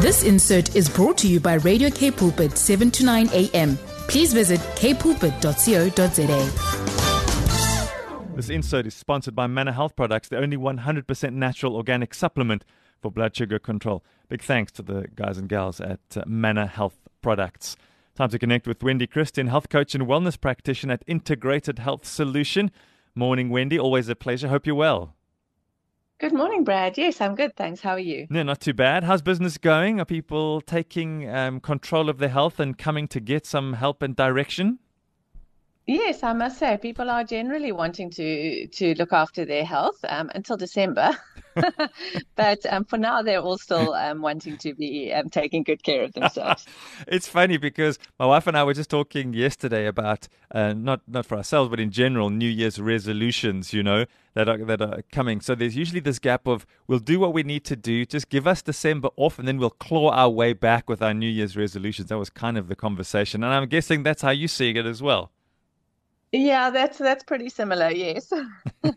This insert is brought to you by Radio K Pulpit 7 to 9 a.m. Please visit kpulpit.co.za. This insert is sponsored by Manna Health Products, the only 100% natural organic supplement for blood sugar control. Big thanks to the guys and gals at uh, Manna Health Products. Time to connect with Wendy Christien, health coach and wellness practitioner at Integrated Health Solution. Morning, Wendy. Always a pleasure. Hope you're well. Good morning, Brad. Yes, I'm good. Thanks. How are you? No, not too bad. How's business going? Are people taking um, control of their health and coming to get some help and direction? Yes, I must say, people are generally wanting to to look after their health um, until December, but um, for now they're all still um, wanting to be um, taking good care of themselves. it's funny because my wife and I were just talking yesterday about uh, not not for ourselves, but in general, New Year's resolutions. You know that are that are coming. So there's usually this gap of we'll do what we need to do, just give us December off, and then we'll claw our way back with our New Year's resolutions. That was kind of the conversation, and I'm guessing that's how you see it as well. Yeah, that's that's pretty similar. Yes.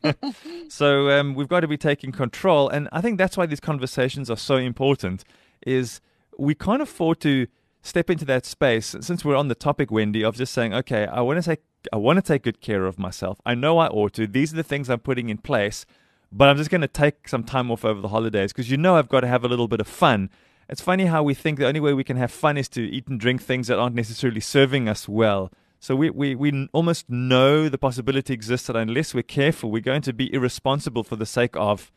so um, we've got to be taking control, and I think that's why these conversations are so important. Is we can't afford to step into that space since we're on the topic, Wendy, of just saying, okay, I want to take I want to take good care of myself. I know I ought to. These are the things I'm putting in place, but I'm just going to take some time off over the holidays because you know I've got to have a little bit of fun. It's funny how we think the only way we can have fun is to eat and drink things that aren't necessarily serving us well. So we, we, we almost know the possibility exists that unless we're careful, we're going to be irresponsible for the sake of,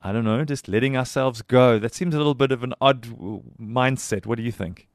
I don't know, just letting ourselves go. That seems a little bit of an odd mindset. What do you think?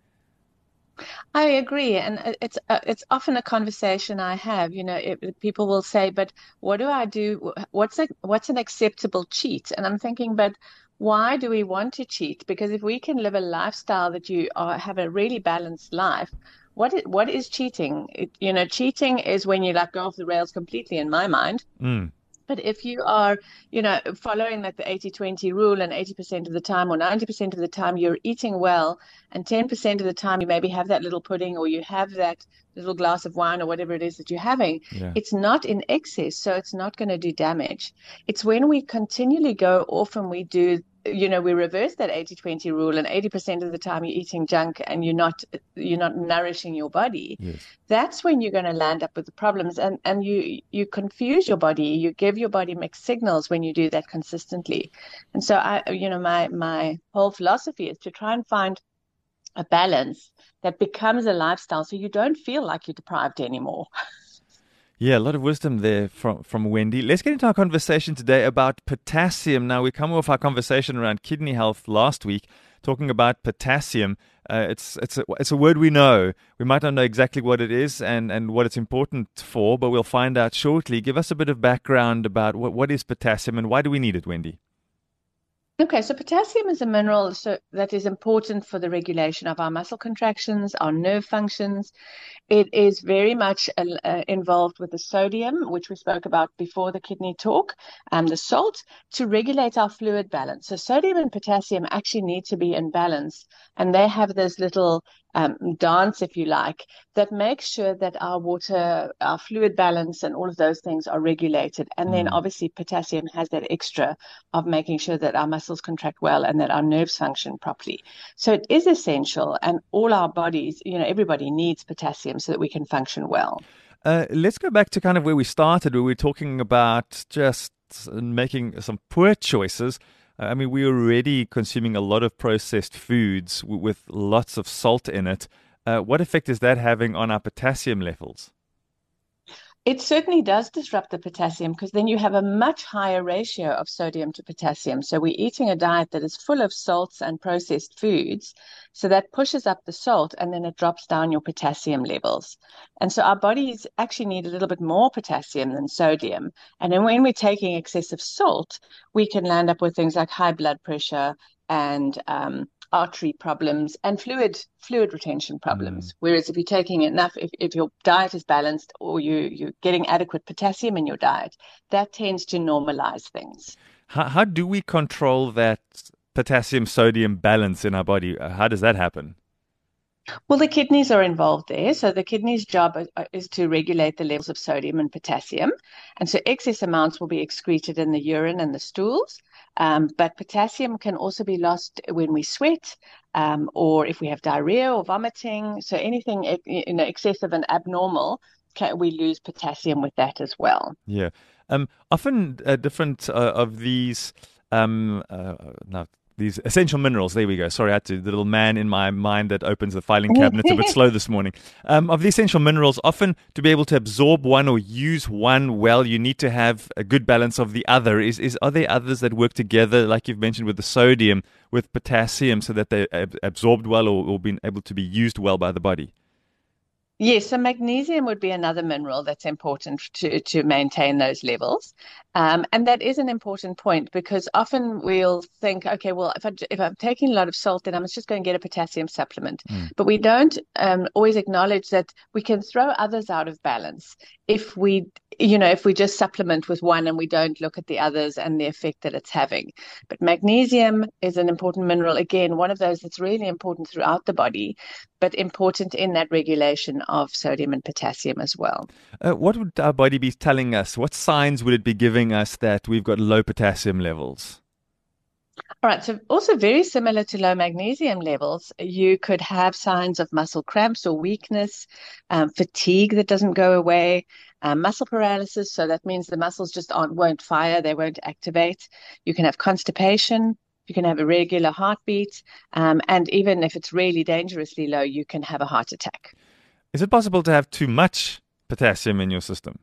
I agree, and it's uh, it's often a conversation I have. You know, it, people will say, "But what do I do? What's a, what's an acceptable cheat?" And I'm thinking, but why do we want to cheat? Because if we can live a lifestyle that you are, have a really balanced life, what is, what is cheating? It, you know, cheating is when you let go of the rails completely, in my mind. Mm. But if you are, you know, following like the 80-20 rule and 80% of the time or 90% of the time you're eating well and 10% of the time you maybe have that little pudding or you have that little glass of wine or whatever it is that you're having, yeah. it's not in excess, so it's not going to do damage. It's when we continually go off and we do you know we reverse that 80-20 rule and 80% of the time you're eating junk and you're not you're not nourishing your body. Yes. that's when you're going to land up with the problems and and you you confuse your body. You give your body mixed signals when you do that consistently. And so i you know my my whole philosophy is to try and find a balance that becomes a lifestyle so you don't feel like you're deprived anymore Yeah, a lot of wisdom there from, from Wendy. Let's get into our conversation today about potassium. Now, we come off our conversation around kidney health last week, talking about potassium. Uh, it's it's a, it's a word we know. We might not know exactly what it is and, and what it's important for, but we'll find out shortly. Give us a bit of background about what, what is potassium and why do we need it, Wendy? Okay, so potassium is a mineral so that is important for the regulation of our muscle contractions, our nerve functions. It is very much uh, uh, involved with the sodium, which we spoke about before the kidney talk, and the salt to regulate our fluid balance. So sodium and potassium actually need to be in balance, and they have this little um, dance, if you like, that makes sure that our water, our fluid balance, and all of those things are regulated. And mm. then obviously potassium has that extra of making sure that our muscles contract well and that our nerves function properly. So it is essential, and all our bodies, you know, everybody needs potassium so that we can function well. Uh, let's go back to kind of where we started, where we were talking about just making some poor choices I mean, we're already consuming a lot of processed foods with lots of salt in it. Uh, what effect is that having on our potassium levels? It certainly does disrupt the potassium because then you have a much higher ratio of sodium to potassium. So we're eating a diet that is full of salts and processed foods. So that pushes up the salt and then it drops down your potassium levels. And so our bodies actually need a little bit more potassium than sodium. And then when we're taking excessive salt, we can land up with things like high blood pressure and um, artery problems and fluid fluid retention problems. Mm. Whereas if you're taking enough, if, if your diet is balanced or you you're getting adequate potassium in your diet, that tends to normalize things. How, how do we control that potassium sodium balance in our body? Uh, how does that happen? Well, the kidneys are involved there. So the kidney's job is to regulate the levels of sodium and potassium. And so excess amounts will be excreted in the urine and the stools. Um, but potassium can also be lost when we sweat um, or if we have diarrhea or vomiting. So anything you know, excessive and abnormal, can, we lose potassium with that as well. Yeah. Um, often uh, different uh, of these um, uh, now these essential minerals. There we go. Sorry, I had to the little man in my mind that opens the filing cabinet a bit slow this morning. Um, of the essential minerals, often to be able to absorb one or use one well, you need to have a good balance of the other. Is is are there others that work together, like you've mentioned with the sodium, with potassium, so that they're absorbed well or, or being able to be used well by the body? Yes, so magnesium would be another mineral that's important to, to maintain those levels. Um, and that is an important point because often we'll think, okay, well, if, I, if I'm taking a lot of salt, then I'm just going to get a potassium supplement. Mm. But we don't um, always acknowledge that we can throw others out of balance if we, you know, if we just supplement with one and we don't look at the others and the effect that it's having. But magnesium is an important mineral. Again, one of those that's really important throughout the body, but important in that regulation of sodium and potassium as well. Uh, what would our body be telling us? What signs would it be giving? us that we've got low potassium levels? All right. So, also very similar to low magnesium levels, you could have signs of muscle cramps or weakness, um, fatigue that doesn't go away, um, muscle paralysis. So, that means the muscles just aren't, won't fire, they won't activate. You can have constipation. You can have a regular heartbeat. Um, and even if it's really dangerously low, you can have a heart attack. Is it possible to have too much potassium in your system?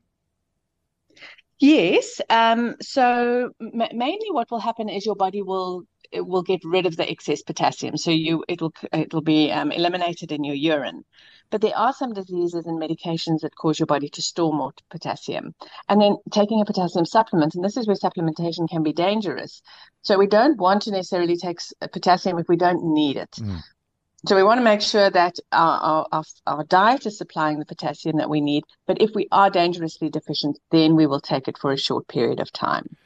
Yes. Um, so mainly, what will happen is your body will will get rid of the excess potassium. So you it'll it'll be um, eliminated in your urine. But there are some diseases and medications that cause your body to store more potassium. And then taking a potassium supplement, and this is where supplementation can be dangerous. So we don't want to necessarily take potassium if we don't need it. Mm. So we want to make sure that our, our, our, diet is supplying the potassium that we need. But if we are dangerously deficient, then we will take it for a short period of time.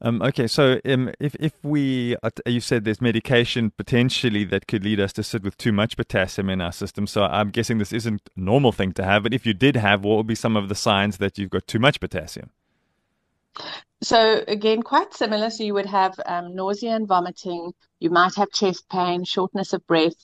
Um, okay, so um, if if we uh, you said there's medication potentially that could lead us to sit with too much potassium in our system. So I'm guessing this isn't a normal thing to have. But if you did have, what would be some of the signs that you've got too much potassium? So again, quite similar. So you would have um, nausea and vomiting. You might have chest pain, shortness of breath.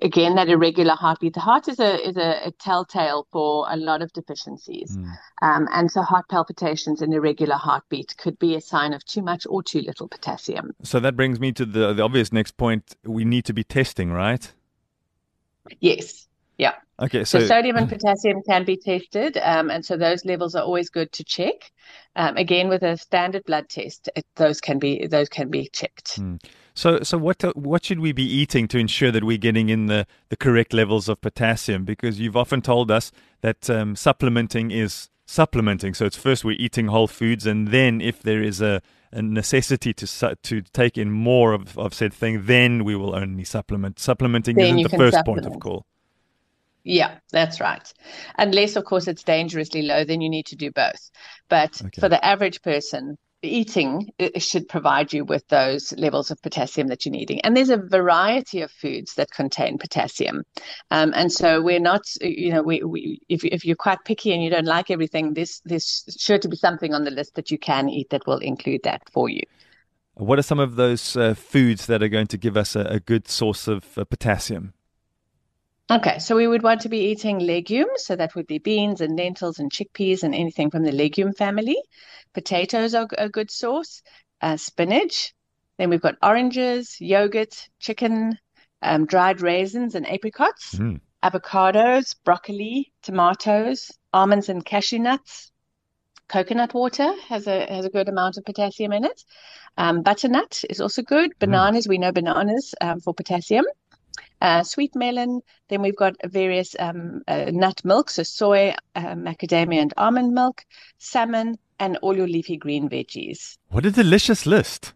Again, that irregular heartbeat. The heart is a is a, a telltale for a lot of deficiencies, mm. um, and so heart palpitations and irregular heartbeat could be a sign of too much or too little potassium. So that brings me to the the obvious next point. We need to be testing, right? Yes. Yeah. Okay. So, so sodium and potassium can be tested, um, and so those levels are always good to check. Um, again, with a standard blood test, it, those can be those can be checked. Mm. So, so what what should we be eating to ensure that we're getting in the, the correct levels of potassium? Because you've often told us that um, supplementing is supplementing. So it's first we're eating whole foods, and then if there is a, a necessity to to take in more of, of said thing, then we will only supplement. Supplementing then isn't the first supplement. point of call. Yeah, that's right. Unless, of course, it's dangerously low, then you need to do both. But okay. for the average person, eating should provide you with those levels of potassium that you're needing. And there's a variety of foods that contain potassium. Um, and so we're not, you know, we, we if, if you're quite picky and you don't like everything, this there's sure to be something on the list that you can eat that will include that for you. What are some of those uh, foods that are going to give us a, a good source of uh, potassium? Okay, so we would want to be eating legumes. So that would be beans and lentils and chickpeas and anything from the legume family. Potatoes are a good source. Uh, spinach. Then we've got oranges, yogurt, chicken, um, dried raisins and apricots, mm. avocados, broccoli, tomatoes, almonds and cashew nuts. Coconut water has a has a good amount of potassium in it. Um, butternut is also good. Hmm. Bananas, mm. we know bananas um, for potassium uh, sweet melon. Then we've got various um, uh, nut milks, so soy, uh, macadamia, and almond milk, salmon, and all your leafy green veggies. What a delicious list!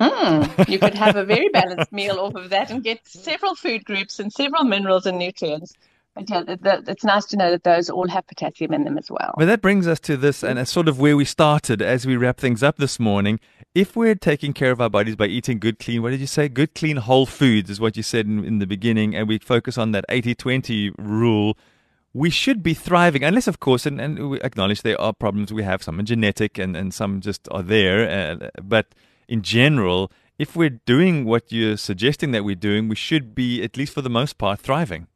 Mm, you could have a very balanced meal off of that and get several food groups and several minerals and nutrients. But yeah, the, the, it's nice to know that those all have potassium in them as well. Well, that brings us to this, and it's sort of where we started as we wrap things up this morning. If we're taking care of our bodies by eating good, clean, what did you say? Good, clean, whole foods is what you said in, in the beginning, and we focus on that 80 20 rule. We should be thriving, unless, of course, and, and we acknowledge there are problems we have. Some are genetic and, and some just are there. Uh, but in general, if we're doing what you're suggesting that we're doing, we should be, at least for the most part, thriving.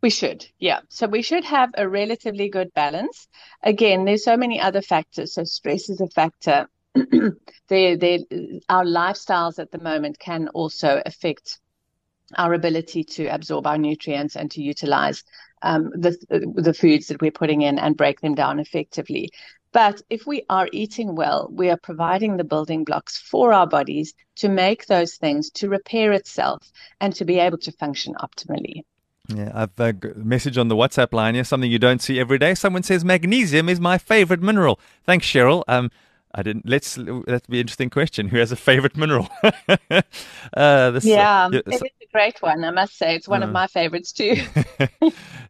We should, yeah. So we should have a relatively good balance. Again, there's so many other factors. So stress is a factor. they, they, our lifestyles at the moment can also affect our ability to absorb our nutrients and to utilize um, the the foods that we're putting in and break them down effectively. But if we are eating well, we are providing the building blocks for our bodies to make those things, to repair itself, and to be able to function optimally. Yeah, I've a message on the WhatsApp line here, something you don't see every day. Someone says magnesium is my favorite mineral. Thanks, Cheryl. Um, I didn't. Let's. That'd be an interesting question. Who has a favorite mineral? uh, this, yeah, uh, it's a great one. I must say, it's one uh, of my favorites too.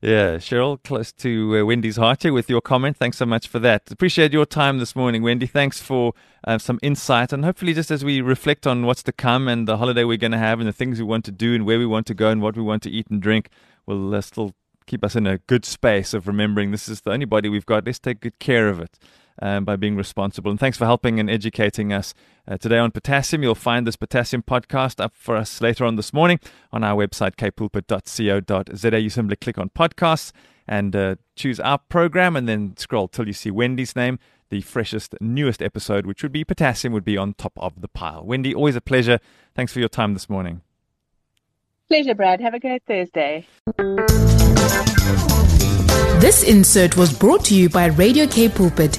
yeah, Cheryl, close to uh, Wendy's heart here with your comment. Thanks so much for that. Appreciate your time this morning, Wendy. Thanks for uh, some insight, and hopefully, just as we reflect on what's to come and the holiday we're going to have, and the things we want to do, and where we want to go, and what we want to eat and drink, we'll uh, still keep us in a good space of remembering this is the only body we've got. Let's take good care of it um, by being responsible. And thanks for helping and educating us uh, today on potassium. You'll find this potassium podcast up for us later on this morning on our website, kpulpit.co.za. You simply click on podcasts and uh, choose our program and then scroll till you see Wendy's name. The freshest, newest episode, which would be potassium, would be on top of the pile. Wendy, always a pleasure. Thanks for your time this morning. Pleasure, Brad. Have a great Thursday. This insert was brought to you by Radio K Pulpit,